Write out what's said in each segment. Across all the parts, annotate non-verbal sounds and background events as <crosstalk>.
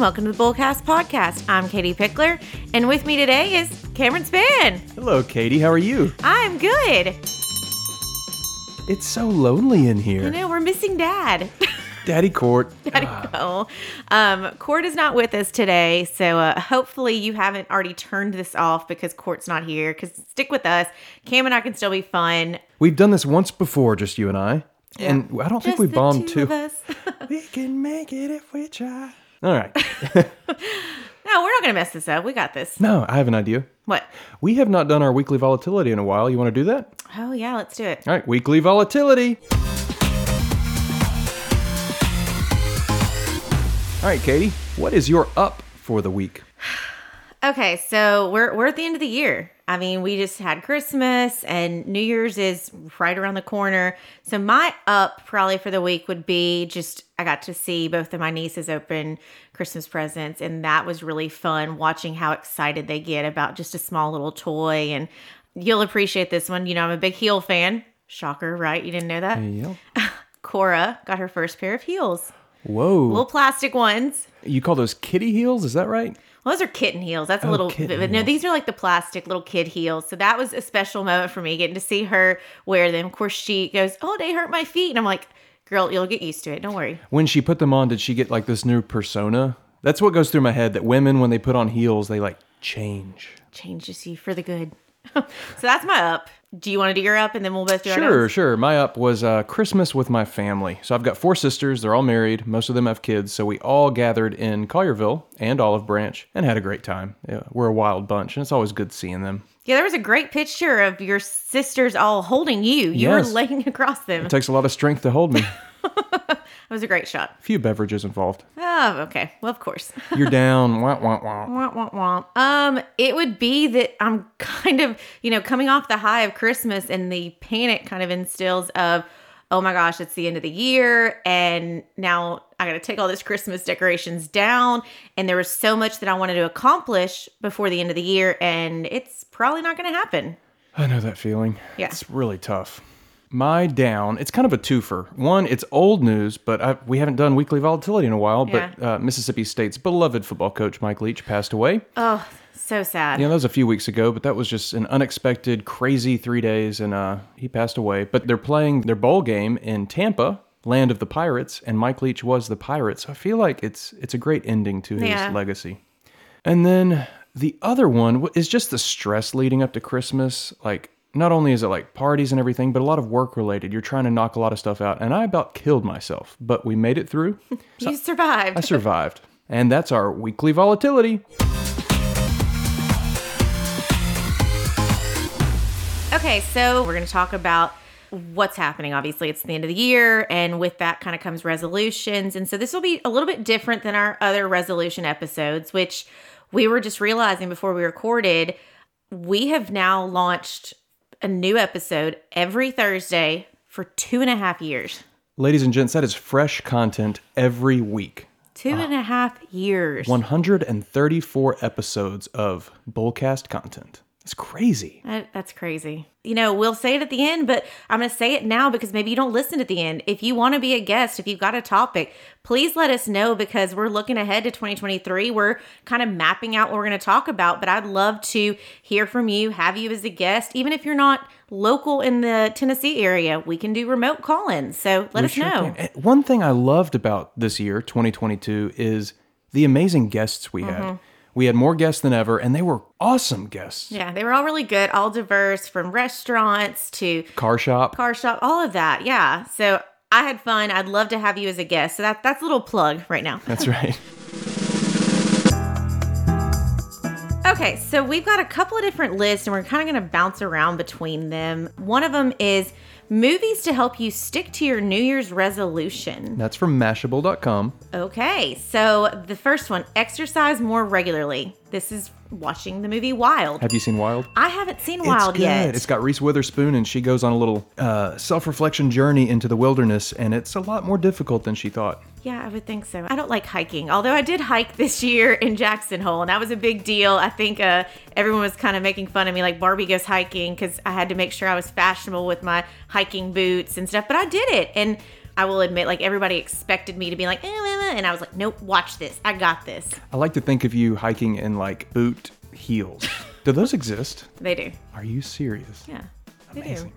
and welcome to the Bullcast Podcast. I'm Katie Pickler, and with me today is Cameron Span. Hello, Katie. How are you? I'm good. It's so lonely in I here. know we're missing Dad. <laughs> Daddy Court. Daddy go. Um, Court is not with us today, so uh, hopefully you haven't already turned this off because Court's not here. Because stick with us, Cam and I can still be fun. We've done this once before, just you and I. And I don't think we bombed two too. of us. <laughs> we can make it if we try. All right. <laughs> no, we're not gonna mess this up. We got this. no, I have an idea. What? We have not done our weekly volatility in a while. You want to do that? Oh yeah, let's do it. All right, weekly volatility. All right, Katie, what is your up for the week? <sighs> <sighs> <sighs> Okay, so we're we're at the end of the year. I mean, we just had Christmas and New Year's is right around the corner. So my up probably for the week would be just I got to see both of my nieces open Christmas presents and that was really fun watching how excited they get about just a small little toy and you'll appreciate this one. You know, I'm a big heel fan. Shocker, right? You didn't know that? Yep. <laughs> Cora got her first pair of heels. Whoa. Little plastic ones. you call those kitty heels? Is that right? Well, those are kitten heels. That's a Oh, little, but no, these are like the plastic little kid heels. So that was a special moment for me getting to see her wear them. Of course, she goes, "Oh, they hurt my feet," and I'm like, "Girl, you'll get used to it. Don't worry." when she put them on, did she get like this new persona? That's what goes through my head that women, when they put on heels, they like change. Changes you see for the good. <laughs> so that's my up. Do you want to do your up, and then we'll both do our Sure, sure. My up was uh, Christmas with my family. So I've got four sisters. They're all married. Most of them have kids. So we all gathered in Collierville and Olive Branch and had a great time. Yeah, we're a wild bunch, and it's always good seeing them. Yeah, there was a great picture of your sisters all holding you. You Yes. were laying <laughs> across them. It takes a lot of strength to hold me. <laughs> <laughs> It was a great shot. a few beverages involved. Oh, okay. Well, of course. <laughs> You're down. wah, wah, wah. Womp, womp, womp. Um, it would be that I'm <laughs> kind of, you know, coming off the high of Christmas and the panic kind of instills of, oh my gosh, it's the end of the year. And now I got to take all this Christmas decorations down. And there was so much that I wanted to accomplish before the end of the year. And it's probably not going to happen. I know that feeling. Yeah. It's really tough. My down, it's kind of a twofer. One, it's old news, but I, we haven't done weekly volatility in a while. But uh, Mississippi State's beloved football coach, Mike Leach, passed away. Oh, so sad. Yeah, that was a few weeks ago, but that was just an unexpected, crazy three days, and uh, he passed away. But they're playing their bowl game in Tampa, land of the Pirates, and Mike Leach was the Pirates. So I feel like it's it's a great ending to his Yeah. legacy. And then the other one is just the stress leading up to Christmas. Like, not only is it like parties and everything, but a lot of work related. You're trying to knock a lot of stuff out, and I about killed myself, but we made it through. <laughs> you survived. I survived. And that's our weekly volatility. Okay, so we're going to talk about what's happening. Obviously, it's the end of the year, and with that kind of comes resolutions. And so this will be a little bit different than our other resolution episodes, which we were just realizing before we recorded. We have now launched a new episode every Thursday for two and a half years. Ladies and gents, that is fresh content every week. Two and a half years. 134 episodes of Bullcast content. It's crazy. That, that's crazy. You know, we'll say it at the end, but I'm going to say it now because maybe you don't listen at the end. If you want to be a guest, if you've got a topic, please let us know because we're looking ahead to 2023. We're kind of mapping out what we're going to talk about, but I'd love to hear from you, have you as a guest, even if you're not local in the Tennessee area. We can do remote call-ins. So let We us sure know. can. One thing I loved about this year, 2022, is the amazing guests we Mm-hmm. had. We had more guests than ever, and they were awesome guests. Yeah, they were all really good, all diverse from restaurants to Car shop. car shop, all of that. Yeah. So I had fun. I'd love to have you as a guest. So that that's a little plug right now. That's right. <laughs> Okay, so we've got a couple of different lists and we're kind of going to bounce around between them. One of them is movies to help you stick to your New Year's resolution. That's from Mashable.com. Okay, so the first one, exercise more regularly. This is watching the movie Wild. Have you seen Wild? I haven't seen Wild it's good. yet. It's got Reese Witherspoon, and she goes on a little uh, self-reflection journey into the wilderness, and it's a lot more difficult than she thought. Yeah, I would think so. I don't like hiking, although I did hike this year in Jackson Hole, and that was a big deal. I think uh, everyone was kind of making fun of me, like Barbie goes hiking, because I had to make sure I was fashionable with my hiking boots and stuff. But I did it, and I will admit, like everybody expected me to be like, eh, eh, eh, and I was like, nope, watch this. I got this. I like to think of you hiking in like boot heels. Do those exist? They do. Are you serious? Yeah. They Amazing.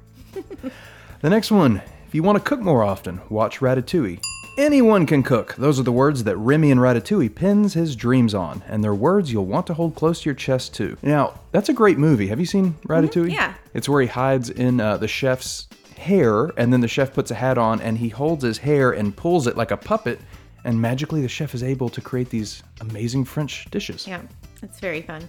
<laughs> the next one. If you want to cook more often, watch Ratatouille. Anyone can cook. Those are the words that Remy and Ratatouille pins his dreams on, and they're words you'll want to hold close to your chest too. Now, that's a great movie. Have you seen Ratatouille? yeah. It's where he hides in uh, the chef's hair, and then the chef puts a hat on, and he holds his hair and pulls it like a puppet, and magically the chef is able to create these amazing French dishes. Yeah, it's very fun.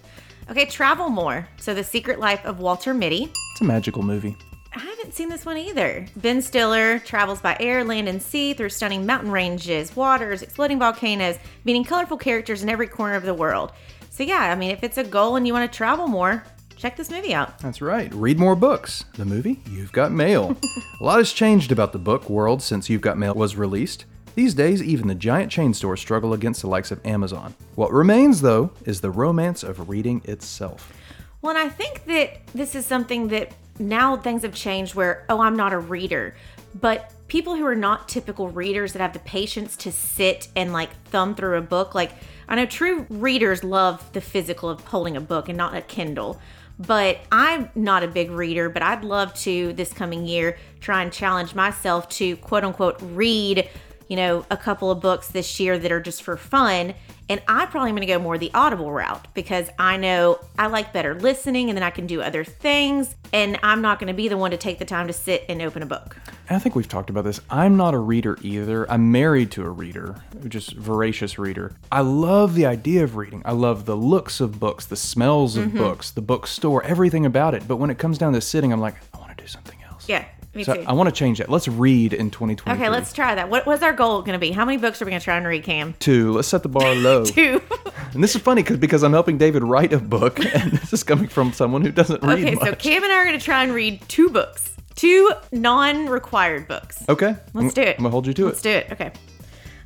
Okay, travel more. So, The Secret Life of Walter Mitty. It's a magical movie. I haven't seen this one either. Ben Stiller travels by air, land, and sea through stunning mountain ranges, waters, exploding volcanoes, meeting colorful characters in every corner of the world. So, yeah, I mean, if it's a goal and you want to travel more, check this movie out. That's right. Read more books. The movie, You've Got Mail. <laughs> a lot has changed about the book world since You've Got Mail was released. These days, even the giant chain stores struggle against the likes of Amazon. What remains, though, is the romance of reading itself. Well, and I think that this is something that now things have changed where, oh, I'm not a reader. But people who are not typical readers that have the patience to sit and like thumb through a book, like I know true readers love the physical of holding a book and not a Kindle. But I'm not a big reader, but I'd love to this coming year try and challenge myself to quote unquote read you know, a couple of books this year that are just for fun. And I probably am going to go more the audible route because I know I like better listening and then I can do other things. And I'm not going to be the one to take the time to sit and open a book. I think we've talked about this. I'm not a reader either. I'm married to a reader, just voracious reader. I love the idea of reading. I love the looks of books, the smells of mm-hmm. books, the bookstore, everything about it. But when it comes down to sitting, I'm like, I want to do something else. Yeah, me So too. I want to change that. Let's read in 2023. Okay, let's try that. What was our goal going to be? How many books are we going to try and read, Cam? Two. Let's set the bar <laughs> low. Two. And this is funny because because I'm helping David write a book, <laughs> and this is coming from someone who doesn't read okay, much. so Cam and I are going to try and read two books, two non-required books. okay, Let's do it. I'm gonna hold you to it. Let's do it. Okay.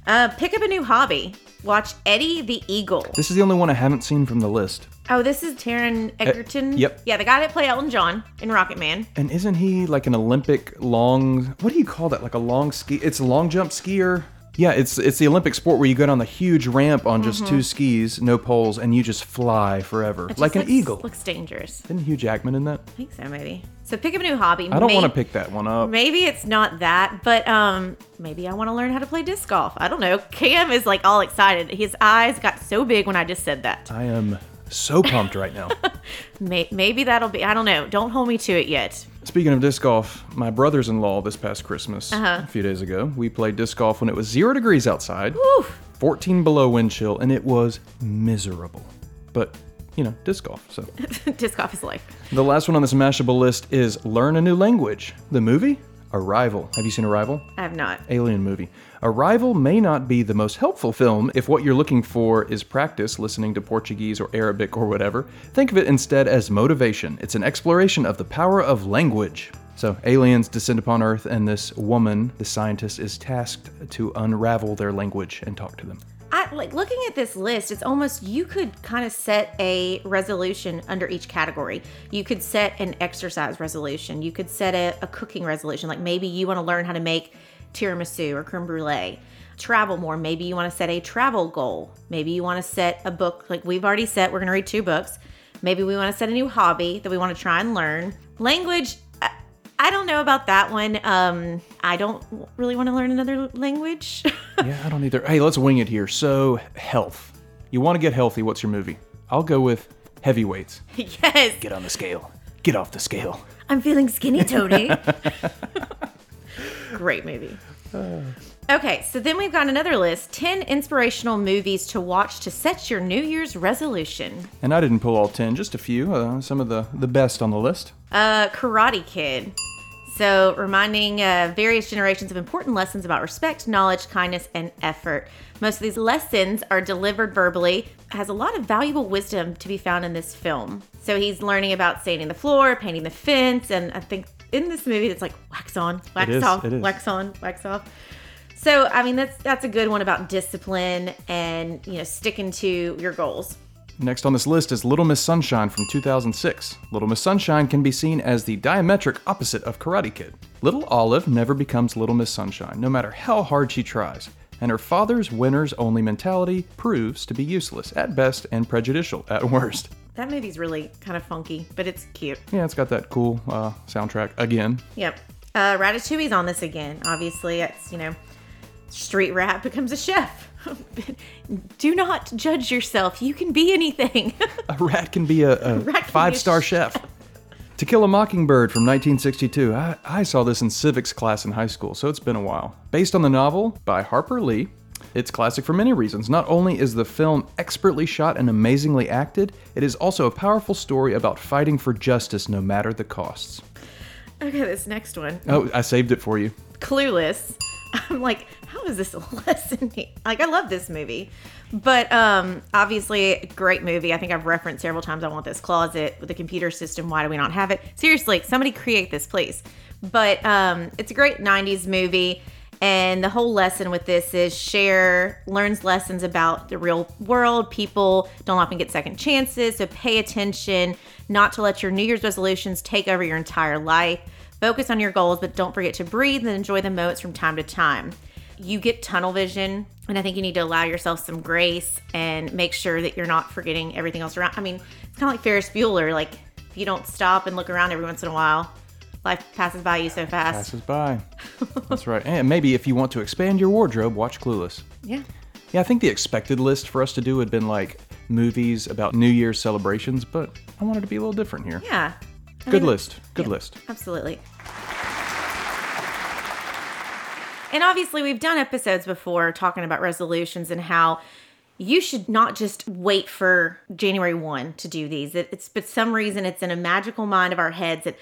Uh, pick up a new hobby. Watch Eddie the Eagle. This is the only one I haven't seen from the list. Oh, this is Taron Egerton. Uh, yep. Yeah, the guy that played Elton John in Rocket Man. And isn't he like an Olympic long? What do you call that? Like a long ski? It's a long jump skier. Yeah, it's it's the Olympic sport where you go down the huge ramp on just two skis, no poles, and you just fly forever, Mm-hmm. Just like an eagle. Looks dangerous. Isn't Hugh Jackman in that? I think so, maybe. So pick up a new hobby. I don't want to pick that one up. Maybe it's not that, but um, maybe I want to learn how to play disc golf. I don't know. Cam is like all excited. His eyes got so big when I just said that. I am so pumped right now. <laughs> Maybe that'll be. I don't know. Don't hold me to it yet. Speaking of disc golf, my brothers-in-law this past Christmas, Uh-huh. a few days ago, we played disc golf when it was zero degrees outside, Whew. 14 below wind chill, and it was miserable. But you know, disc golf. So <laughs> disc golf is life. the last one on this mashable list is learn a new language. The movie Arrival. Have you seen Arrival? I have not. Alien movie. Arrival may not be the most helpful film if what you're looking for is practice listening to Portuguese or Arabic or whatever. Think of it instead as motivation. It's an exploration of the power of language. So, aliens descend upon Earth, and this woman, the scientist, is tasked to unravel their language and talk to them. I like looking at this list, it's almost you could kind of set a resolution under each category. You could set an exercise resolution. You could set a, a cooking resolution. Like maybe you want to learn how to make tiramisu or creme brulee. Travel more. Maybe you want to set a travel goal. Maybe you want to set a book like we've already set. We're going to read two books. Maybe we want to set a new hobby that we want to try and learn. Language, I, don't know about that one. Um, I don't really want to learn another language. <laughs> Yeah, I don't either. Hey, let's wing it here. So, health. You want to get healthy, what's your movie? I'll go with heavyweights. <laughs> yes. Get on the scale. Get off the scale. I'm feeling skinny, Tony. <laughs> Great movie. Okay, so then we've got another list 10 inspirational movies to watch to set your New Year's resolution. And I didn't pull all 10, just a few, uh, some of the, the best on the list. Uh, Karate Kid. So, reminding uh, various generations of important lessons about respect, knowledge, kindness, and effort. Most of these lessons are delivered verbally. Has a lot of valuable wisdom to be found in this film. So he's learning about sanding the floor, painting the fence, and I think in this movie it's like wax on, wax is, off, wax on, wax off. So I mean that's that's a good one about discipline and you know sticking to your goals. Next on this list is Little Miss Sunshine from 2006. Little Miss Sunshine can be seen as the diametric opposite of Karate Kid. Little Olive never becomes Little Miss Sunshine, no matter how hard she tries, and her father's winners only mentality proves to be useless at best and prejudicial at worst. That movie's really kind of funky, but it's cute. Yeah, it's got that cool uh, soundtrack again. Yep. Uh, Ratatouille's on this again. Obviously, it's, you know, street rat <laughs> becomes a chef. <laughs> Do not judge yourself. You can be anything. A rat can be a, a <laughs> be a five star chef. To Kill a Mockingbird from 1962. I, I saw this in civics class in high school, so it's been a while. Based on the novel by Harper Lee, it's classic for many reasons. Not only is the film expertly shot and amazingly acted, it is also a powerful story about fighting for justice no matter the costs. okay, this next one. Oh, I saved it for you. Clueless. <laughs> I'm like, how is this <laughs> a lesson? Like, I love this movie, but um, obviously, great movie. I think I've referenced several times. I want this closet with the computer system. Why do we not have it? Seriously, somebody create this, please. But um, it's a great '90s movie, and the whole lesson with this is Cher learns lessons about the real world. People don't often get second chances, so pay attention not to let your New Year's resolutions take over your entire life. Focus on your goals, but don't forget to breathe and enjoy the moments from time to time. You get tunnel vision, and I think you need to allow yourself some grace and make sure that you're not forgetting everything else around. I mean, it's kind of like Ferris Bueller. Like, if you don't stop and look around every once in a while, life passes by you so fast. Passes by. That's right. And maybe if you want to expand your wardrobe, watch Clueless. Yeah. Yeah, I think the expected list for us to do had been like movies about New Year's celebrations, but I wanted to be a little different here. Yeah. I Good mean, list. Good yeah. list. Absolutely. And obviously, we've done episodes before talking about resolutions and how you should not just wait for January 1 to do these. It, it's but some reason it's in a magical mind of our heads that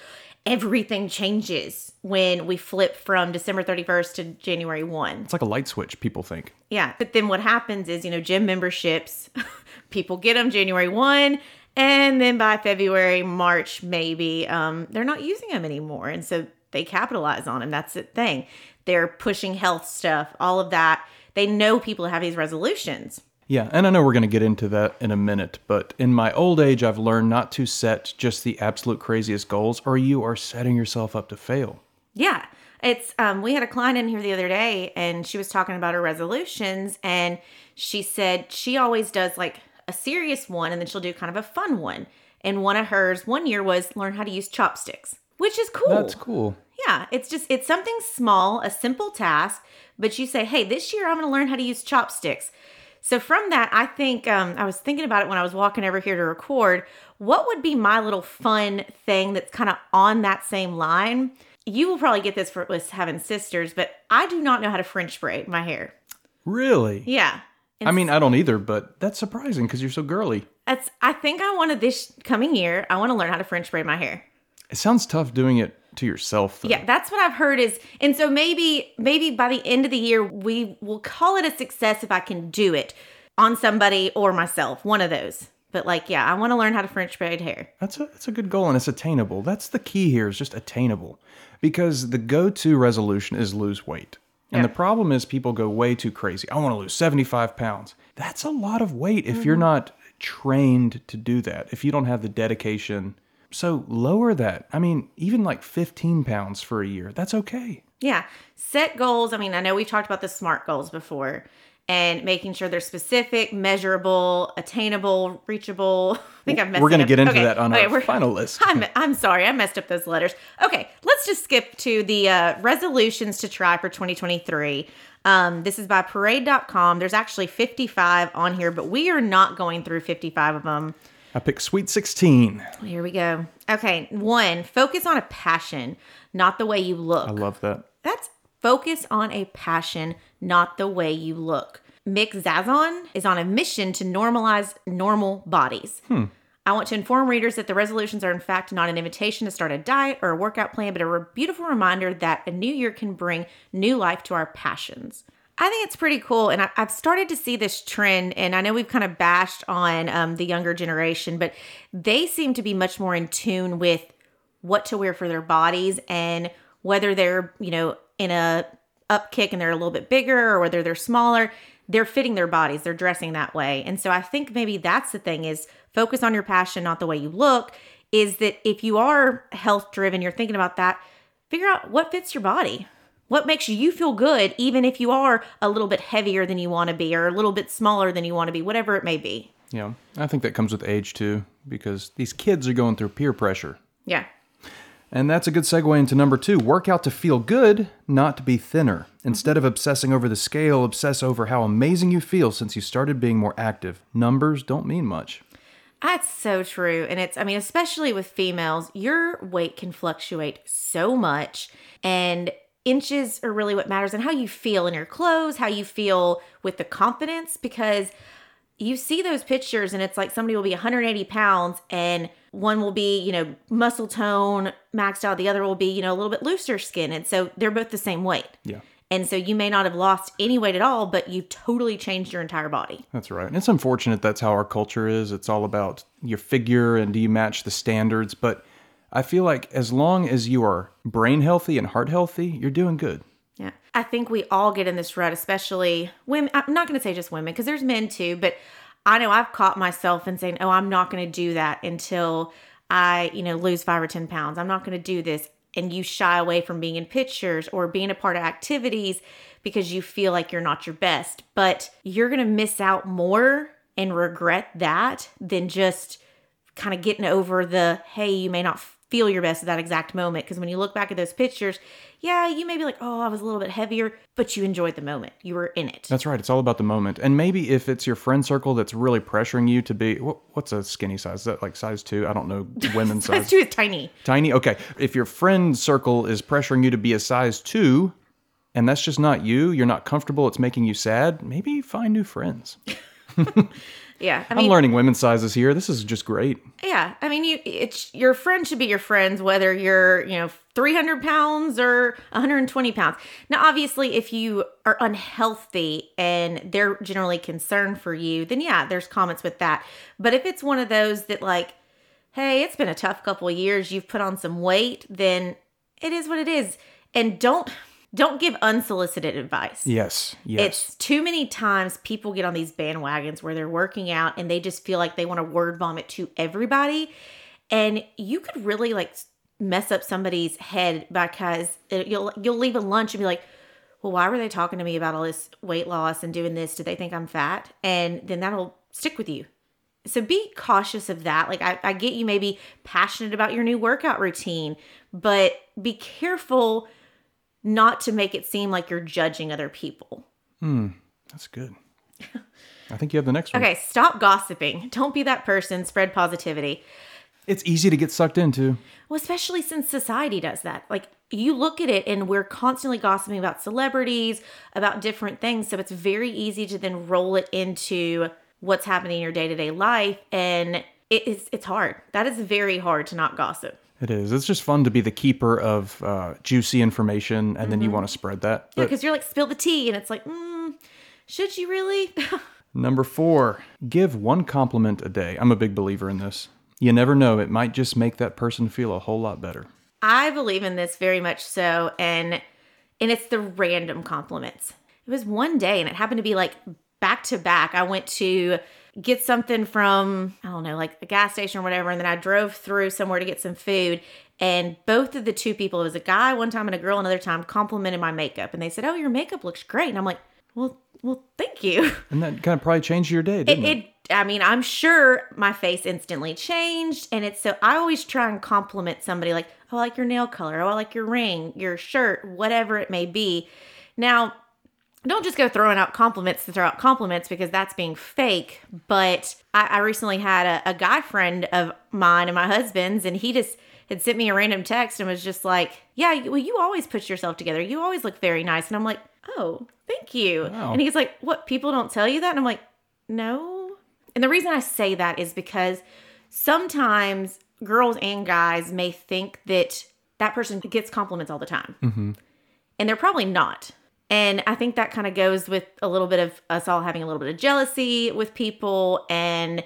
everything changes when we flip from December 31st to January 1. It's like a light switch, people think. Yeah. But then what happens is, you know, gym memberships, <laughs> people get them January 1. And then by February, March, maybe, um, they're not using them anymore. And so they capitalize on them. That's the thing. They're pushing health stuff, all of that. They know people have these resolutions. Yeah, and I know we're going to get into that in a minute, but in my old age, I've learned not to set just the absolute craziest goals, or you are setting yourself up to fail. Yeah. It's um we had a client in here the other day and she was talking about her resolutions and she said she always does like a serious one and then she'll do kind of a fun one. And one of hers one year was learn how to use chopsticks, which is cool. That's cool. Yeah, it's just it's something small, a simple task, but you say, "Hey, this year I'm going to learn how to use chopsticks." So from that, I think um, I was thinking about it when I was walking over here to record. What would be my little fun thing that's kind of on that same line? You will probably get this for with having sisters, but I do not know how to French braid my hair. Really? Yeah, I mean, I don't either, but that's surprising because you're so girly. that's. I think I wanted this coming year. I want to learn how to French braid my hair. It sounds tough doing it to yourself. Though. Yeah, that's what I've heard is and so maybe maybe by the end of the year we will call it a success if I can do it on somebody or myself, one of those. But like, yeah, I want to learn how to French braid hair. That's a that's a good goal and it's attainable. That's the key here is just attainable. Because the go-to resolution is lose weight. And Yeah. the problem is people go way too crazy. I want to lose 75 pounds. That's a lot of weight if Mm-hmm. you're not trained to do that. If you don't have the dedication. So lower that. I mean, even like 15 pounds for a year. That's okay. Yeah, set goals. I mean, I know we've talked about the SMART goals before and making sure they're specific, measurable, attainable, reachable. <laughs> I think I've messed We're going to get into Okay, that on okay, our we're- <laughs> final list. I'm, I'm sorry, I messed up those letters. Okay, let's just skip to the uh, resolutions to try for 2023. Um, this is by parade.com. There's actually 55 on here, but we are not going through 55 of them. I picked Sweet 16. Here we go. Okay, one, focus on a passion, not the way you look. I love that. That's focus on a passion, not the way you look. Mik Zazon is on a mission to normalize normal bodies. Hmm. I want to inform readers that the resolutions are, in fact, not an invitation to start a diet or a workout plan, but a re- beautiful reminder that a new year can bring new life to our passions. I think it's pretty cool. And I, I've started to see this trend. And I know we've kind of bashed on um, the younger generation, but they seem to be much more in tune with what to wear for their bodies and whether they're, you know, in a upkick and they're a little bit bigger or whether they're smaller, they're fitting their bodies, they're dressing that way. And so I think maybe that's the thing is focus on your passion, not the way you look. Is that if you are health driven, you're thinking about that, figure out what fits your body. What makes you feel good, even if you are a little bit heavier than you want to be or a little bit smaller than you want to be, whatever it may be. Yeah, I think that comes with age too, because these kids are going through peer pressure. Yeah. And that's a good segue into number two work out to feel good, not to be thinner. Instead of obsessing over the scale, obsess over how amazing you feel since you started being more active. Numbers don't mean much. That's so true. And it's, I mean, especially with females, your weight can fluctuate so much. And inches are really what matters and how you feel in your clothes, how you feel with the confidence, because you see those pictures and it's like somebody will be 180 pounds and one will be, you know, muscle tone maxed out, the other will be, you know, a little bit looser skin. And so they're both the same weight. Yeah. And so you may not have lost any weight at all, but you've totally changed your entire body. That's right. And it's unfortunate that's how our culture is. It's all about your figure and do you match the standards. But I feel like as long as you are brain healthy and heart healthy, you're doing good. Yeah. I think we all get in this rut, especially women. I'm not going to say just women because there's men too, but I know I've caught myself in saying, oh, I'm not going to do that until I, you know, lose five or 10 pounds. I'm not going to do this and you shy away from being in pictures or being a part of activities because you feel like you're not your best. But you're going to miss out more and regret that than just kind of getting over the, hey, you may not feel your best at that exact moment. Because when you look back at those pictures, yeah, you may be like, oh, I was a little bit heavier, but you enjoyed the moment. You were in it. That's right. It's all about the moment. And maybe if it's your friend circle that's really pressuring you to be, what, what's a skinny size? Is that like size two? I don't know <laughs> women's size. size two is tiny. Tiny? Okay. If your friend circle is pressuring you to be a size two, and that's just not you, you're not comfortable, it's making you sad, maybe find new friends. <laughs> <laughs> Yeah, I I'm learning women's sizes here. This is just great. Yeah, I mean, you it's your friend should be your friends, whether you're you know 300 pounds or 120 pounds. Now, obviously, if you are unhealthy and they're generally concerned for you, then yeah, there's comments with that. But if it's one of those that like, hey, it's been a tough couple of years, you've put on some weight, then it is what it is, and don't don't give unsolicited advice. Yes. Yes. It's too many times people get on these bandwagons where they're working out and they just feel like they want to word vomit to everybody. And you could really like mess up somebody's head because it, you'll you'll leave a lunch and be like, "Well, why were they talking to me about all this weight loss and doing this? Do they think I'm fat?" And then that'll stick with you. So be cautious of that. Like I, I get you may be passionate about your new workout routine, but be careful not to make it seem like you're judging other people. Hmm, that's good. <laughs> I think you have the next one. Okay, stop gossiping. Don't be that person. Spread positivity. It's easy to get sucked into. Well, especially since society does that. Like, you look at it and we're constantly gossiping about celebrities, about different things. So it's very easy to then roll it into what's happening in your day to day life. And it is, it's hard. That is very hard to not gossip. It is. It's just fun to be the keeper of uh, juicy information, and mm-hmm. then you want to spread that. But, yeah, because you're like spill the tea, and it's like, mm, should you really? <laughs> number four, give one compliment a day. I'm a big believer in this. You never know; it might just make that person feel a whole lot better. I believe in this very much so, and and it's the random compliments. It was one day, and it happened to be like back to back. I went to get something from, I don't know, like a gas station or whatever. And then I drove through somewhere to get some food. And both of the two people, it was a guy one time and a girl another time, complimented my makeup. And they said, Oh, your makeup looks great. And I'm like, Well, well, thank you. <laughs> And that kind of probably changed your day, didn't it? it? it I mean, I'm sure my face instantly changed. And it's so I always try and compliment somebody like, Oh, I like your nail color. Oh, I like your ring, your shirt, whatever it may be. Now, don't just go throwing out compliments to throw out compliments because that's being fake. But I, I recently had a, a, guy friend of mine and my husband's, and he just had sent me a random text and was just like, Yeah, well, you always put yourself together. You always look very nice. And I'm like, Oh, thank you. Wow. And he's like, What? People don't tell you that? And I'm like, No. And the reason I say that is because sometimes girls and guys may think that that person gets compliments all the time. Mm-hmm. And they're probably not and I think that kind of goes with a little bit of us all having a little bit of jealousy with people and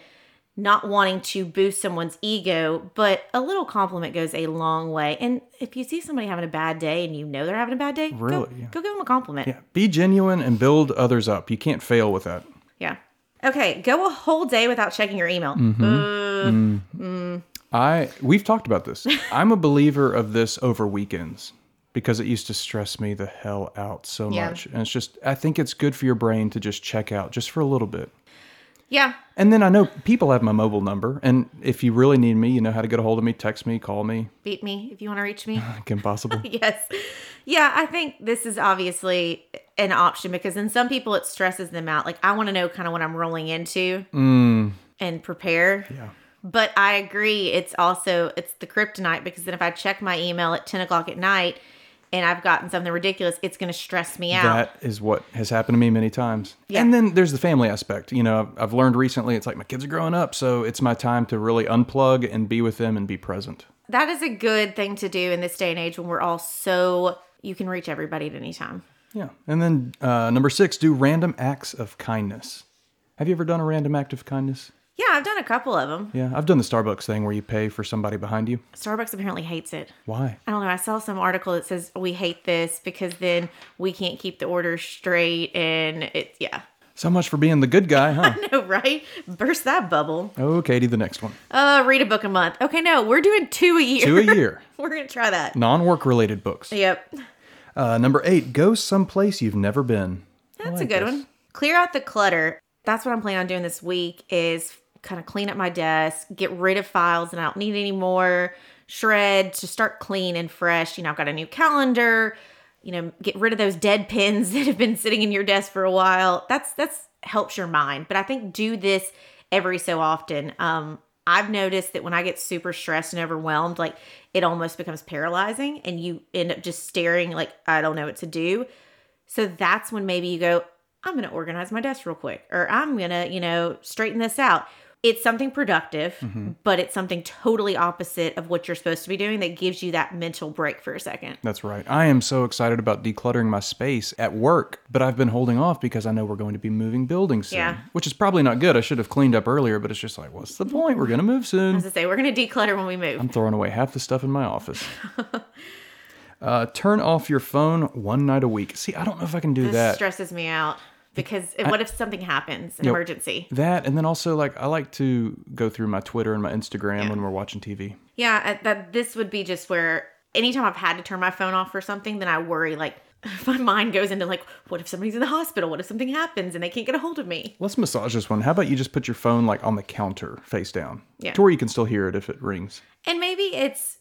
not wanting to boost someone's ego, but a little compliment goes a long way. And if you see somebody having a bad day and you know they're having a bad day, Really, go, yeah. go give them a compliment. Yeah. Be genuine and build others up. You can't fail with that. Yeah. Okay, go a whole day without checking your email. Mm-hmm. I we've talked about this. <laughs> I'm a believer of this over weekends because it used to stress me the hell out so Yeah. much. And it's just I think it's good for your brain to just check out just for a little bit. Yeah. And then I know people have my mobile number and if you really need me, you know how to get a hold of me, text me, call me. Beat me if you want to reach me. <laughs> Kim possible. <laughs> yes. Yeah, I think this is obviously an option because in some people it stresses them out. Like I want to know kind of what I'm rolling into mm. and prepare. Yeah. But I agree. It's also it's the kryptonite because then if I check my email at ten o'clock at night and I've gotten something ridiculous, it's going to stress me out. That is what has happened to me many times. Yeah. And then there's the family aspect. You know, I've, I've learned recently it's like my kids are growing up, so it's my time to really unplug and be with them and be present. that is a good thing to do in this day and age when we're all so you can reach everybody at any time. Yeah. And then uh, number six, do random acts of kindness. Have you ever done a random act of kindness? Yeah, I've done a couple of them. Yeah, I've done the Starbucks thing where you pay for somebody behind you. Starbucks apparently hates it. Why? I don't know. I saw some article that says we hate this because then we can't keep the order straight, and it's yeah. So much for being the good guy, <laughs> huh? No, right? Burst that bubble. oh, Katie, the next one. Uh, read a book a month. Okay, no, we're doing two a year. Two a year. <laughs> we're gonna try that. Non work related books. Yep, Uh, number eight, go someplace you've never been. I that's a good this. one. Clear out the clutter. That's what I'm planning on doing this week. Is kind of clean up my desk, get rid of files that I don't need anymore, shred to start clean and fresh. You know, I've got a new calendar. You know, get rid of those dead pins <laughs> that have been sitting in your desk for a while. That's that's helps your mind. But I think do this every so often. Um, I've noticed that when I get super stressed and overwhelmed, like it almost becomes paralyzing, and you end up just staring like I don't know what to do. So that's when maybe you go, I'm going to organize my desk real quick, or I'm going to, you know, straighten this out. It's something productive, but it's something totally opposite of what you're supposed to be doing that gives you that mental break for a second. That's right. I am so excited about decluttering my space at work, but I've been holding off because I know we're going to be moving buildings soon. Yeah. Which is probably not good. I should have cleaned up earlier, but it's just like, what's the point? We're going to move soon. As I say, we're going to declutter when we move. I'm throwing away half the stuff in my office. <laughs> uh, turn off your phone one night a week. See, I don't know if I can do This that. stresses me out because what if something happens, an emergency? That and then also like I like to go through my Twitter and my Instagram when we're watching TV. Yeah, I- that this would be just where anytime I've had to turn my phone off for something, then I worry like <laughs> my mind goes into like, what if somebody's in the hospital? What if something happens and they can't get a hold of me? Let's massage this one. How about you just put your phone like on the counter face down? Yeah. To where you can still hear it if it rings. And maybe it's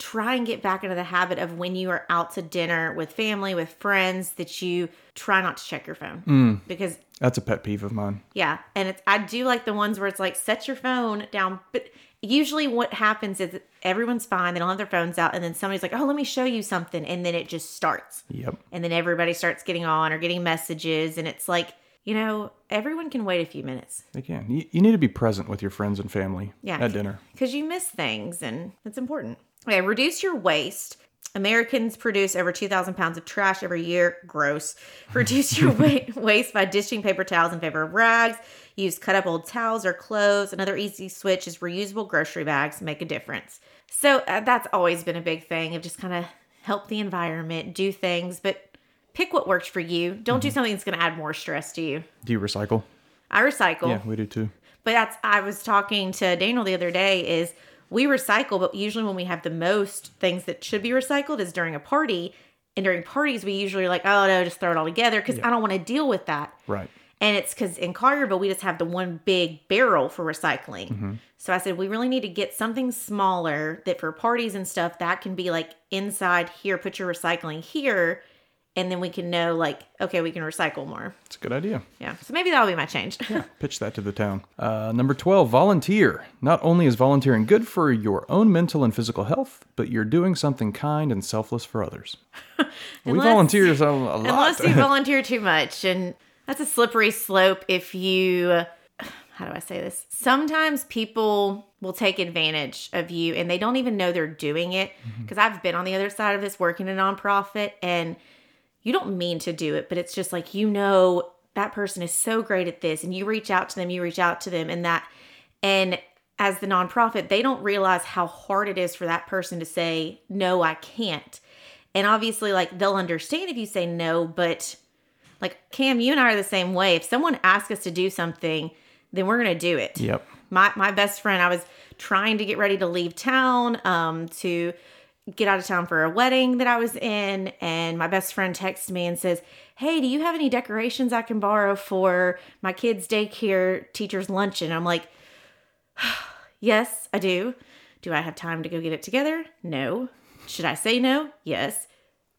try and get back into the habit of when you are out to dinner with family, with friends, that you try not to check your phone. Mm. Because That's a pet peeve of mine. yeah, and it's I do like the ones where it's like set your phone down, but usually what happens is everyone's fine, they don't have their phones out, and then somebody's like, "Oh, let me show you something," and then it just starts. Yep. And then everybody starts getting on or getting messages and it's like, you know, everyone can wait a few minutes. They can. You, you need to be present with your friends and family Yeah. at dinner. because you miss things and it's important. Okay, reduce your waste. Americans produce over 2,000 pounds of trash every year. Gross. <laughs> Reduce your wa- waste by dishing paper towels in favor of rags. Use cut up old towels or clothes. Another easy switch is reusable grocery bags make a difference. So uh, that's always been a big thing of just kind of help the environment, do things, but pick what works for you. Don't do something that's going to add more stress to you. Do you recycle? I recycle. Yeah, we do too. But that's I was talking to Daniel the other day is we recycle, but usually when we have the most things that should be recycled is during a party. And during parties, we usually are like, oh no, just throw it all together because I don't want to deal with that. Right. And it's because in Collierville, we just have the one big barrel for recycling. Mm-hmm. So I said, we really need to get something smaller that for parties and stuff, that can be like inside here, put your recycling here. And then we can know, like, okay, we can recycle more. It's a good idea. Yeah. So maybe that'll be my change. <laughs> Pitch that to the town. Uh, number 12, volunteer. Not only is volunteering good for your own mental and physical health, but you're doing something kind and selfless for others. <laughs> we Unless- volunteer so- a lot. <laughs> Unless you volunteer too much. And that's a slippery slope if you, <sighs> how do I say this? Sometimes people will take advantage of you and they don't even know they're doing it. Because I've been on the other side of this working a nonprofit and you don't mean to do it, but it's just like, you know, that person is so great at this and you reach out to them, you reach out to them, and that And as the nonprofit, they don't realize how hard it is for that person to say, no, I can't. And obviously, like, they'll understand if you say no, but like, Cam, you and I are the same way. If someone asks us to do something, then we're going to do it. Yep. My, my best friend, I was trying to get ready to leave town um, to get out of town for a wedding that I was in. And my best friend texts me and says, Hey, do you have any decorations I can borrow for my kids' daycare teacher's luncheon? I'm like, <sighs> Yes, I do. Do I have time to go get it together? No. Should I say no? Yes.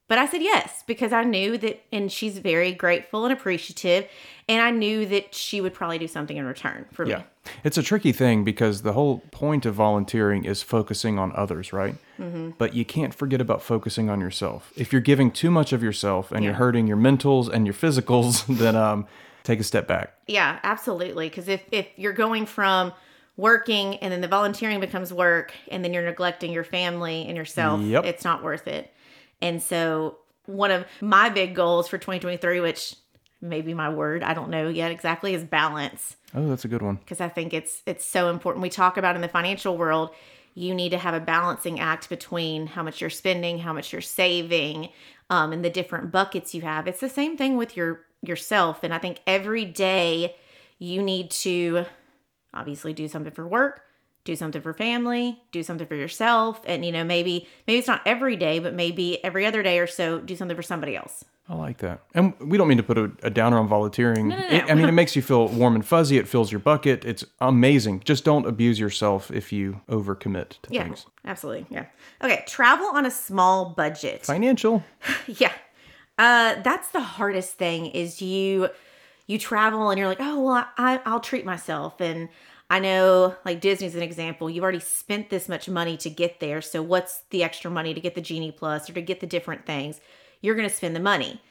But I said yes because I knew that, and she's very grateful and appreciative. And I knew that she would probably do something in return for me. Yeah. It's a tricky thing because the whole point of volunteering is focusing on others, right? Mm-hmm. But you can't forget about focusing on yourself. If you're giving too much of yourself and you're hurting your mentals and your physicals, <laughs> then um, take a step back. Yeah, absolutely. Because if, if you're going from working and then the volunteering becomes work and then you're neglecting your family and yourself, Yep. it's not worth it. And so, one of my big goals for 2023, which may be my word, I don't know yet exactly, is balance. Oh, that's a good one. because I think it's it's so important. We talk about in the financial world, you need to have a balancing act between how much you're spending, how much you're saving, um, and the different buckets you have. It's the same thing with your yourself, and I think every day you need to obviously do something for work, do something for family, do something for yourself, and you know maybe maybe it's not every day, but maybe every other day or so, do something for somebody else. I like that. And we don't mean to put a, a downer on volunteering. no, It- I mean, it makes you feel warm and fuzzy. It fills your bucket. It's amazing. Just don't abuse yourself if you overcommit to Yeah, things. absolutely. Yeah. Okay, travel on a small budget. Financial. <laughs> Yeah. Uh that's the hardest thing is you you travel and you're like, "Oh, well, I I'll treat myself." And I know like Disney's an example. You've already spent this much money to get there. So what's the extra money to get the Genie Plus or to get the different things? You're going to spend the money.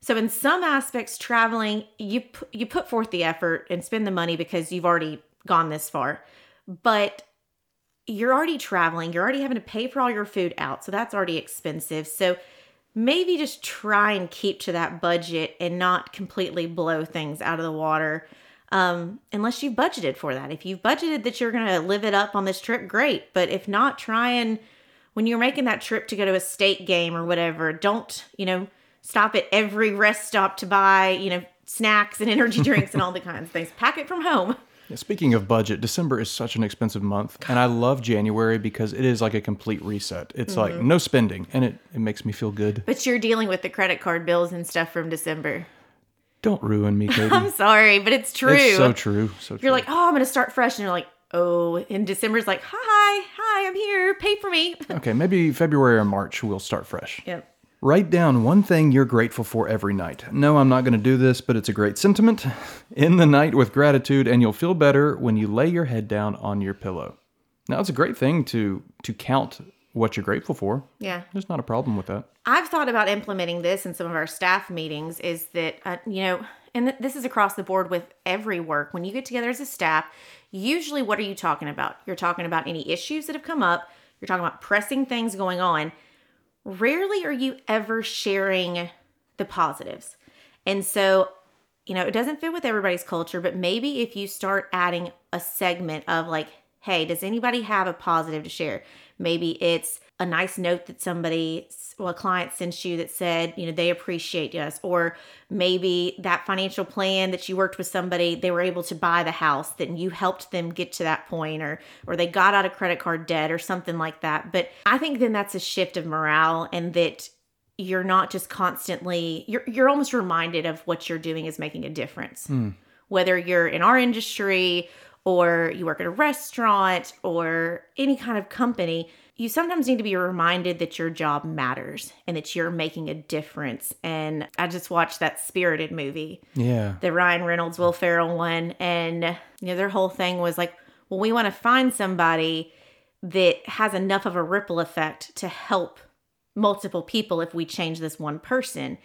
So in some aspects traveling, you you put forth the effort and spend the money because you've already gone this far. But you're already traveling, you're already having to pay for all your food out. So that's already expensive. So maybe just try and keep to that budget and not completely blow things out of the water um, unless you've budgeted for that. If you've budgeted that you're going to live it up on this trip, great. But if not, try and when you're making that trip to go to a state game or whatever, don't, you know, stop at every rest stop to buy, you know, snacks and energy <laughs> drinks and all the kinds of things. Pack it from home. Speaking of budget, December is such an expensive month, and I love January because it is like a complete reset. It's like Mm-hmm. no spending, and it, it makes me feel good. But you're dealing with the credit card bills and stuff from December. Don't ruin me, <laughs> Katie. I'm sorry, but it's true. It's so true. So true. You're like, oh, I'm going to start fresh. And you're like, oh, in December's like, hi, hi, I'm here. Pay for me. <laughs> okay, maybe February or March we'll start fresh. yep. Write down one thing you're grateful for every night. No, I'm not going to do this, but it's a great sentiment. <laughs> In the night with gratitude, and you'll feel better when you lay your head down on your pillow. Now, it's a great thing to to count what you're grateful for. Yeah. There's not a problem with that. I've thought about implementing this in some of our staff meetings is that, uh, you know, and th- this is across the board with every work. When you get together as a staff, usually what are you talking about? You're talking about any issues that have come up, you're talking about pressing things going on. Rarely are you ever sharing the positives. And so, you know, it doesn't fit with everybody's culture, but maybe if you start adding a segment of like, hey, does anybody have a positive to share? Maybe it's a nice note that somebody, well, a client sent you that said, you know, they appreciate us. Or maybe that financial plan that you worked with somebody, they were able to buy the house, that you helped them get to that point, or or they got out of credit card debt or something like that. But I think then that's a shift of morale and that you're not just constantly you're you're almost reminded of what you're doing is making a difference. Hmm. Whether you're in our industry or you work at a restaurant or any kind of company, you sometimes need to be reminded that your job matters and that you're making a difference. And I just watched that Spirited movie Yeah. the Ryan Reynolds, Will Ferrell one, and you know their whole thing was like, well, we want to find somebody that has enough of a ripple effect to help multiple people if we change this one person.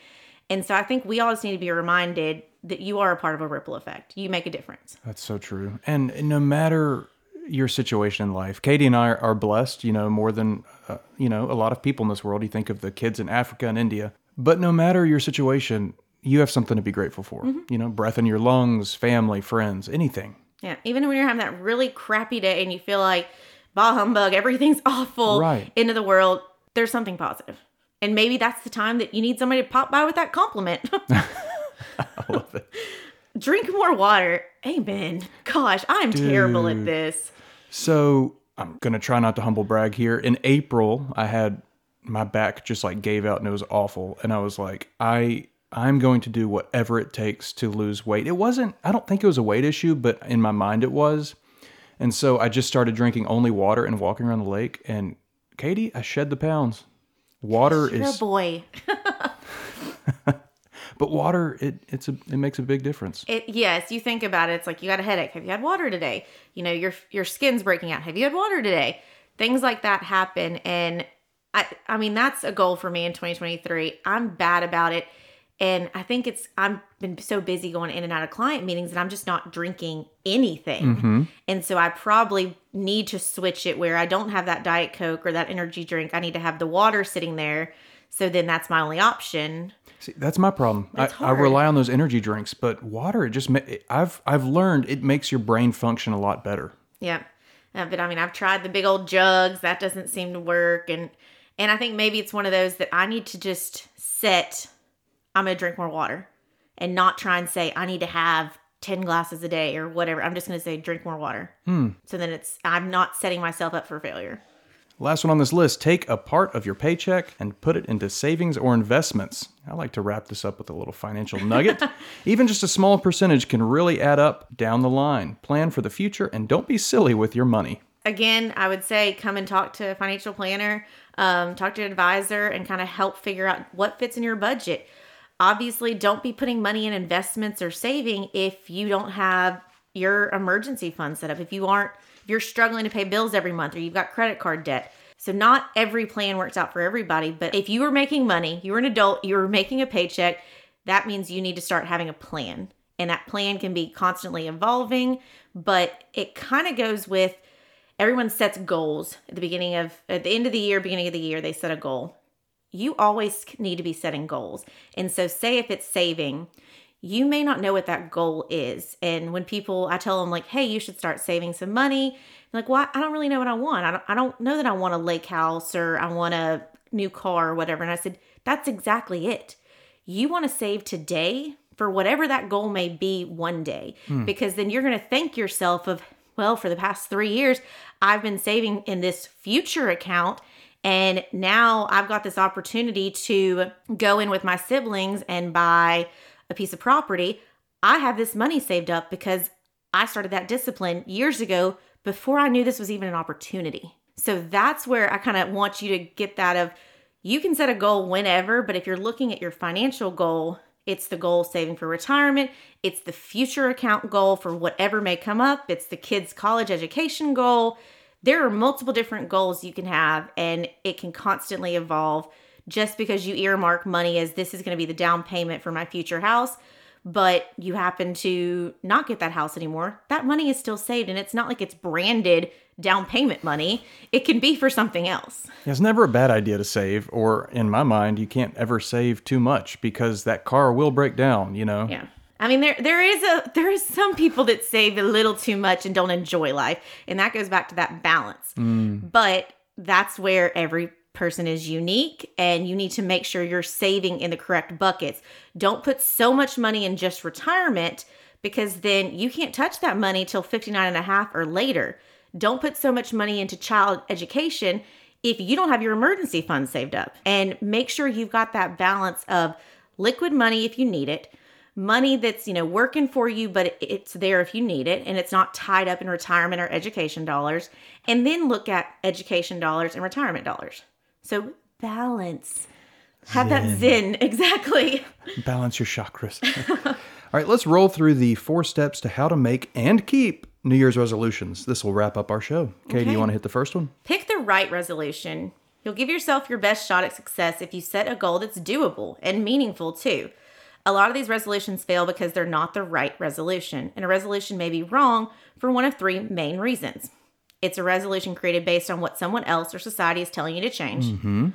And so I think we all just need to be reminded that you are a part of a ripple effect. You make a difference. That's so true. And no matter your situation in life, Katie and I are, blessed, you know, more than, uh, you know, a lot of people in this world. You think of the kids in Africa and India. But no matter your situation, you have something to be grateful for. You know, breath in your lungs, family, friends, anything. Yeah. Even when you're having that really crappy day and you feel like bah humbug, everything's <laughs> awful Right. into the world, there's something. And maybe that's the time that you need somebody to pop by with that compliment. <laughs> <laughs> I love it. Drink more water. Amen. Gosh, I'm terrible at this. So I'm gonna try not to humble brag here. In April, I had my back just like gave out and it was awful, and I was like, I I'm going to do whatever it takes to lose weight. It wasn't. I don't think it was a weight issue, but in my mind it was. And so I just started drinking only water and walking around the lake. And Katie, I shed the pounds. Water is, boy. <laughs> but water it it's a it makes a big difference. It yes, you think about it. It's like you got a headache. Have you had water today? You know, your your skin's breaking out. Have you had water today? Things like that happen, and I I mean that's a goal for me in 2023. I'm bad about it, and I think it's I've been so busy going in and out of client meetings, and I'm just not drinking anything. Mm-hmm. And so I probably need to switch it where I don't have that diet coke or that energy drink. I need to have the water sitting there. So then that's my only option. See, that's my problem. I, I rely on those energy drinks, but water it just ma- I've I've learned it makes your brain function a lot better. Yeah. Uh, but I mean, I've tried the big old jugs. That doesn't seem to work. And and I think maybe it's one of those that I need to just set. I'm gonna drink more water, and not try and say I need to have ten glasses a day or whatever. I'm just gonna say drink more water. So then it's I'm not setting myself up for failure. Last one on this list take a part of your paycheck and put it into savings or investments. I like to wrap this up with a little financial <laughs> nugget. Even just a small percentage can really add up down the line. Plan for the future and don't be silly with your money. again, I would say come and talk to a financial planner, um, talk to an advisor, and kind of help figure out what fits in your budget. Obviously, don't be putting money in investments or saving if you don't have your emergency fund set up. If you aren't, you're struggling to pay bills every month or you've got credit card debt. So, not every plan works out for everybody, but if you are making money, you're an adult, you're making a paycheck, that means you need to start having a plan. And that plan can be constantly evolving, but it kind of goes with everyone sets goals at the beginning of at the end of the year beginning of the year they set a goal you always need to be setting goals and so say if it's saving you may not know what that goal is. And when people i tell them like hey you should start saving some money they're like well i don't really know what i want. I don't, I don't know that i want a lake house or i want a new car or whatever. And i said that's exactly it. You want to save today for whatever that goal may be one day. Hmm. Because then you're going to thank yourself of well for the past 3 years I've been saving in this future account and now I've got this opportunity to go in with my siblings and buy a piece of property I have this money saved up because I started that discipline years ago before I knew this was even an opportunity. So that's where I kind of want you to get that of you can set a goal whenever, but if you're looking at your financial goal, it's the goal saving for retirement, it's the future account goal for whatever may come up, it's the kids' college education goal. There are multiple different goals you can have, and it can constantly evolve just because you earmark money as this is going to be the down payment for my future house but you happen to not get that house anymore, that money is still saved. And it's not like it's branded down payment money. It can be for something else. It's never a bad idea to save, or in my mind, you can't ever save too much because that car will break down, you know? Yeah. I mean there there is a there is some people that save a little too much and don't enjoy life. And that goes back to that balance. Mm. But that's where every person is unique and you need to make sure you're saving in the correct buckets. Don't put so much money in just retirement because then you can't touch that money till 59 and a half or later. Don't put so much money into child education if you don't have your emergency fund saved up. And make sure you've got that balance of liquid money if you need it, money that's, you know, working for you but it's there if you need it and it's not tied up in retirement or education dollars. And then look at education dollars and retirement dollars. So balance. Have that zen <laughs> exactly. Balance your chakras. <laughs> All right, let's roll through the four steps to how to make and keep New Year's resolutions. This will wrap up our show. Katie, Okay. you want to hit the first one? Pick the right resolution. You'll give yourself your best shot at success if you set a goal that's doable and meaningful too. A lot of these resolutions fail because they're not the right resolution, and a resolution may be wrong for one of three main reasons. It's a resolution created based on what someone else or society is telling you to change.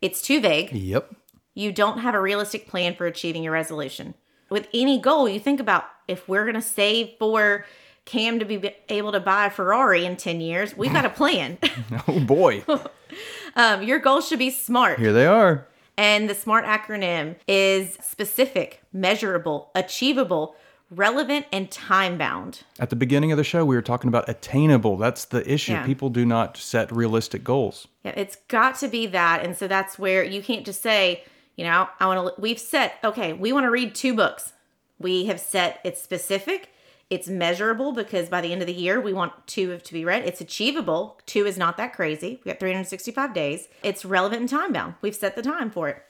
It's too vague. Yep. You don't have a realistic plan for achieving your resolution. With any goal, you think about if we're going to save for Cam to be able to buy a Ferrari in 10 years, we've got a plan. <laughs> Oh boy. <laughs> um, your goals should be SMART. Here they are. And the SMART acronym is specific, measurable, achievable, relevant, and time bound. At the beginning of the show, we were talking about attainable. That's the issue. Yeah. People do not set realistic goals. Yeah, it's got to be that. And so that's where you can't just say, you know, I want to, we've set, okay, we want to read two books. We have set it's specific, it's measurable because by the end of the year, we want two to be read. It's achievable. Two is not that crazy. We got 365 days. It's relevant and time bound. We've set the time for it.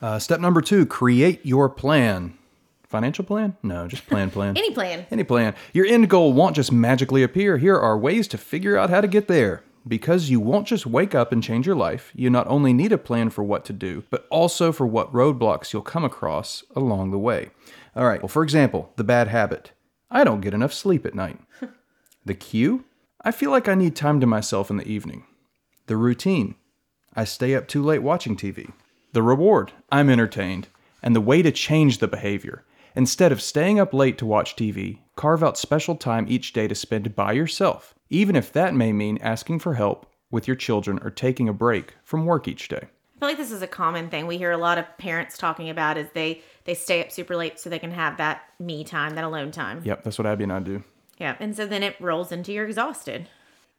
Uh, step number two create your plan. Financial plan? No, just plan, plan. <laughs> Any plan. Any plan. Your end goal won't just magically appear. Here are ways to figure out how to get there. Because you won't just wake up and change your life, you not only need a plan for what to do, but also for what roadblocks you'll come across along the way. All right, well, for example, the bad habit I don't get enough sleep at night. <laughs> the cue I feel like I need time to myself in the evening. The routine I stay up too late watching TV. The reward I'm entertained. And the way to change the behavior instead of staying up late to watch TV, carve out special time each day to spend by yourself, even if that may mean asking for help with your children or taking a break from work each day. I feel like this is a common thing we hear a lot of parents talking about is they they stay up super late so they can have that me time, that alone time. Yep, that's what Abby and I do. Yeah, and so then it rolls into you're exhausted.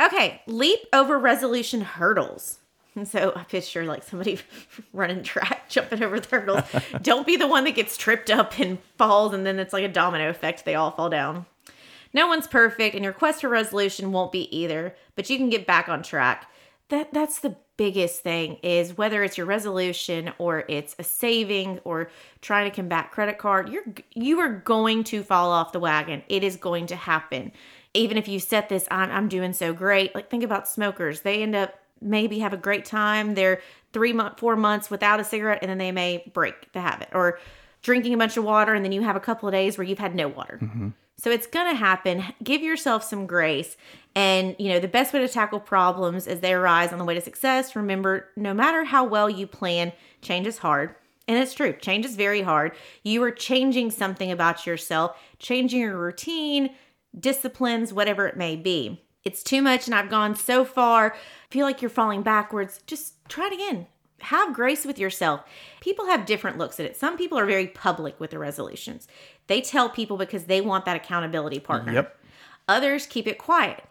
Okay, leap over resolution hurdles. And so I picture like somebody <laughs> running track, <laughs> jumping over the hurdles. Don't be the one that gets tripped up and falls, and then it's like a domino effect. They all fall down. No one's perfect, and your quest for resolution won't be either, but you can get back on track. That that's the biggest thing is whether it's your resolution or it's a saving or trying to combat credit card, you're you are going to fall off the wagon. It is going to happen. Even if you set this, I'm, I'm doing so great. Like think about smokers. They end up maybe have a great time. They're three month, four months without a cigarette, and then they may break the habit. Or drinking a bunch of water, and then you have a couple of days where you've had no water. Mm-hmm. So it's going to happen. Give yourself some grace. And, you know, the best way to tackle problems as they arise on the way to success, remember, no matter how well you plan, change is hard. And it's true, change is very hard. You are changing something about yourself, changing your routine, disciplines, whatever it may be. It's too much, and I've gone so far. Feel like you're falling backwards. Just try it again. Have grace with yourself. People have different looks at it. Some people are very public with their resolutions. They tell people because they want that accountability partner. Yep. Others keep it quiet.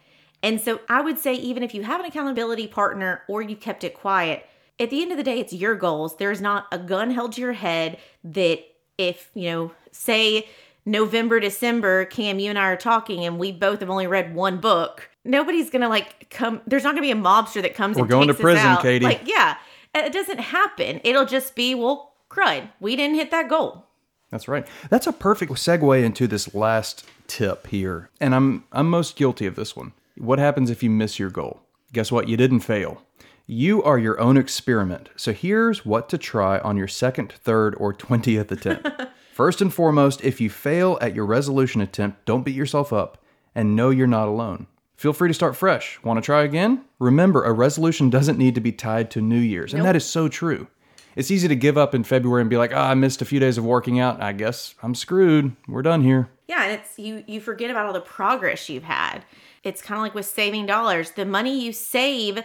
And so I would say, even if you have an accountability partner or you kept it quiet, at the end of the day, it's your goals. There's not a gun held to your head that if, you know, say November, December, Cam, you and I are talking and we both have only read one book, nobody's gonna like come, there's not gonna be a mobster that comes We're and going to prison. Katie. Like, yeah, it doesn't happen. It'll just be, well, crud, we didn't hit that goal. That's right. That's a perfect segue into this last tip here. And I'm I'm most guilty of this one. What happens if you miss your goal? Guess what? You didn't fail. You are your own experiment. So here's what to try on your second, third, or 20th attempt. <laughs> First and foremost, if you fail at your resolution attempt, don't beat yourself up and know you're not alone. Feel free to start fresh. Want to try again? Remember, a resolution doesn't need to be tied to New Year's, and that is so true. It's easy to give up in February and be like, ah, I missed a few days of working out. I guess I'm screwed. We're done here. Yeah, and it's you you forget about all the progress you've had. It's kind of like with saving dollars. The money you save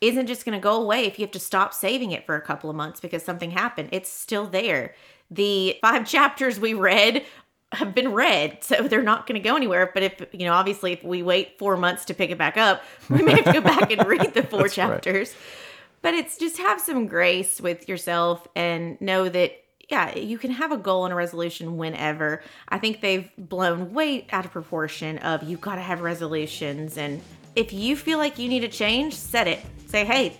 isn't just going to go away if you have to stop saving it for a couple of months because something happened. It's still there. The five <laughs> chapters we read have been read, so they're not going to go anywhere. But if, you know, obviously if we wait 4 months to pick it back up, we may have to go back and read the <laughs> four That's right. chapters. But it's just have some grace with yourself and know that yeah, you can have a goal and a resolution whenever. I think they've blown way out of proportion of you've got to have resolutions and if you feel like you need a change, set it. Say, "Hey,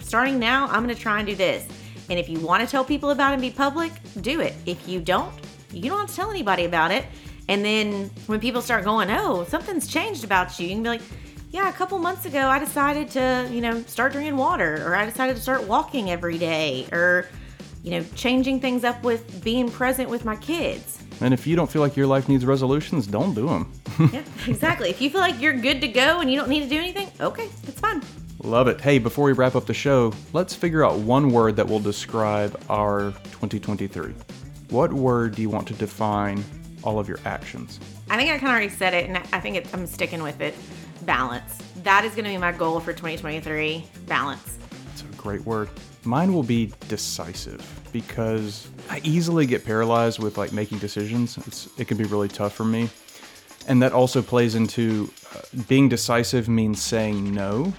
starting now, I'm going to try and do this." And if you want to tell people about it and be public, do it. If you don't, you don't have to tell anybody about it. And then when people start going, "Oh, something's changed about you." You can be like, yeah, a couple months ago, I decided to, you know, start drinking water, or I decided to start walking every day, or, you know, changing things up with being present with my kids. And if you don't feel like your life needs resolutions, don't do them. <laughs> Yeah, exactly. If you feel like you're good to go and you don't need to do anything, okay, it's fine. Love it. Hey, before we wrap up the show, let's figure out one word that will describe our 2023. What word do you want to define all of your actions. I think I kind of already said it, and I think it, I'm sticking with it. Balance. That is going to be my goal for 2023. Balance. It's a great word. Mine will be decisive because I easily get paralyzed with like making decisions. It's it can be really tough for me. And that also plays into uh, being decisive means saying no.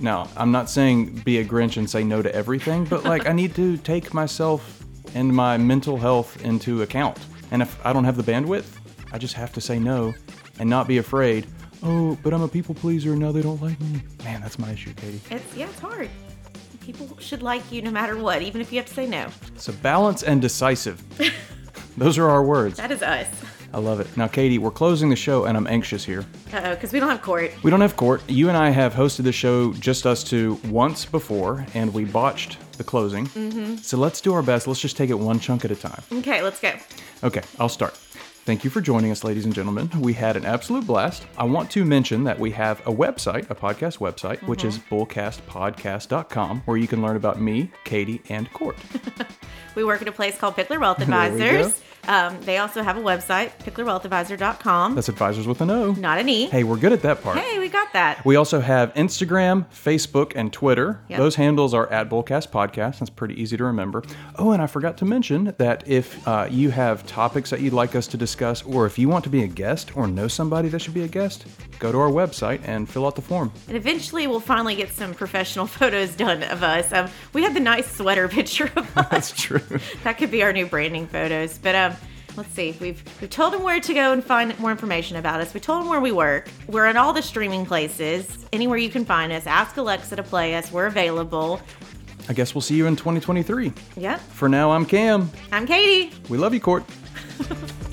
Now, I'm not saying be a Grinch and say no to everything, but like I need to take myself and my mental health into account. And if I don't have the bandwidth, I just have to say no and not be afraid. Oh, but I'm a people pleaser and now they don't like me. Man, that's my issue, Katie. It's yeah, it's hard. People should like you no matter what, even if you have to say no. So balance and decisive. <laughs> Those are our words. That is us. I love it. Now, Katie, we're closing the show, and I'm anxious here. Uh oh, because we don't have court. We don't have court. You and I have hosted the show just us two once before, and we botched the closing. Mm-hmm. So let's do our best. Let's just take it one chunk at a time. Okay, let's go. Okay, I'll start. Thank you for joining us, ladies and gentlemen. We had an absolute blast. I want to mention that we have a website, a podcast website, which is bullcastpodcast.com, where you can learn about me, Katie, and Court. <laughs> We work at a place called Pickler Wealth <laughs> There we Advisors. Um, they also have a website, picklerwealthadvisor.com. That's advisors with an O. Not an E. Hey, we're good at that part. Hey, we got that. We also have Instagram, Facebook, and Twitter. Yep. Those handles are at Bullcast Podcast. That's pretty easy to remember. Oh, and I forgot to mention that if uh, you have topics that you'd like us to discuss, or if you want to be a guest or know somebody that should be a guest, go to our website and fill out the form. And eventually we'll finally get some professional <laughs> photos done of us. Um, we had the nice sweater <laughs> picture of <laughs> us. That's true. that could be our new branding photos. But um, let's see. We've we've told them where to go and find more information about us. We told them where we work. We're in all the streaming places. Anywhere you can find us. Ask Alexa to play us. We're available. I guess we'll see you in 2023. Yep. For now, I'm Cam. I'm Katie. We love you, Court. <laughs>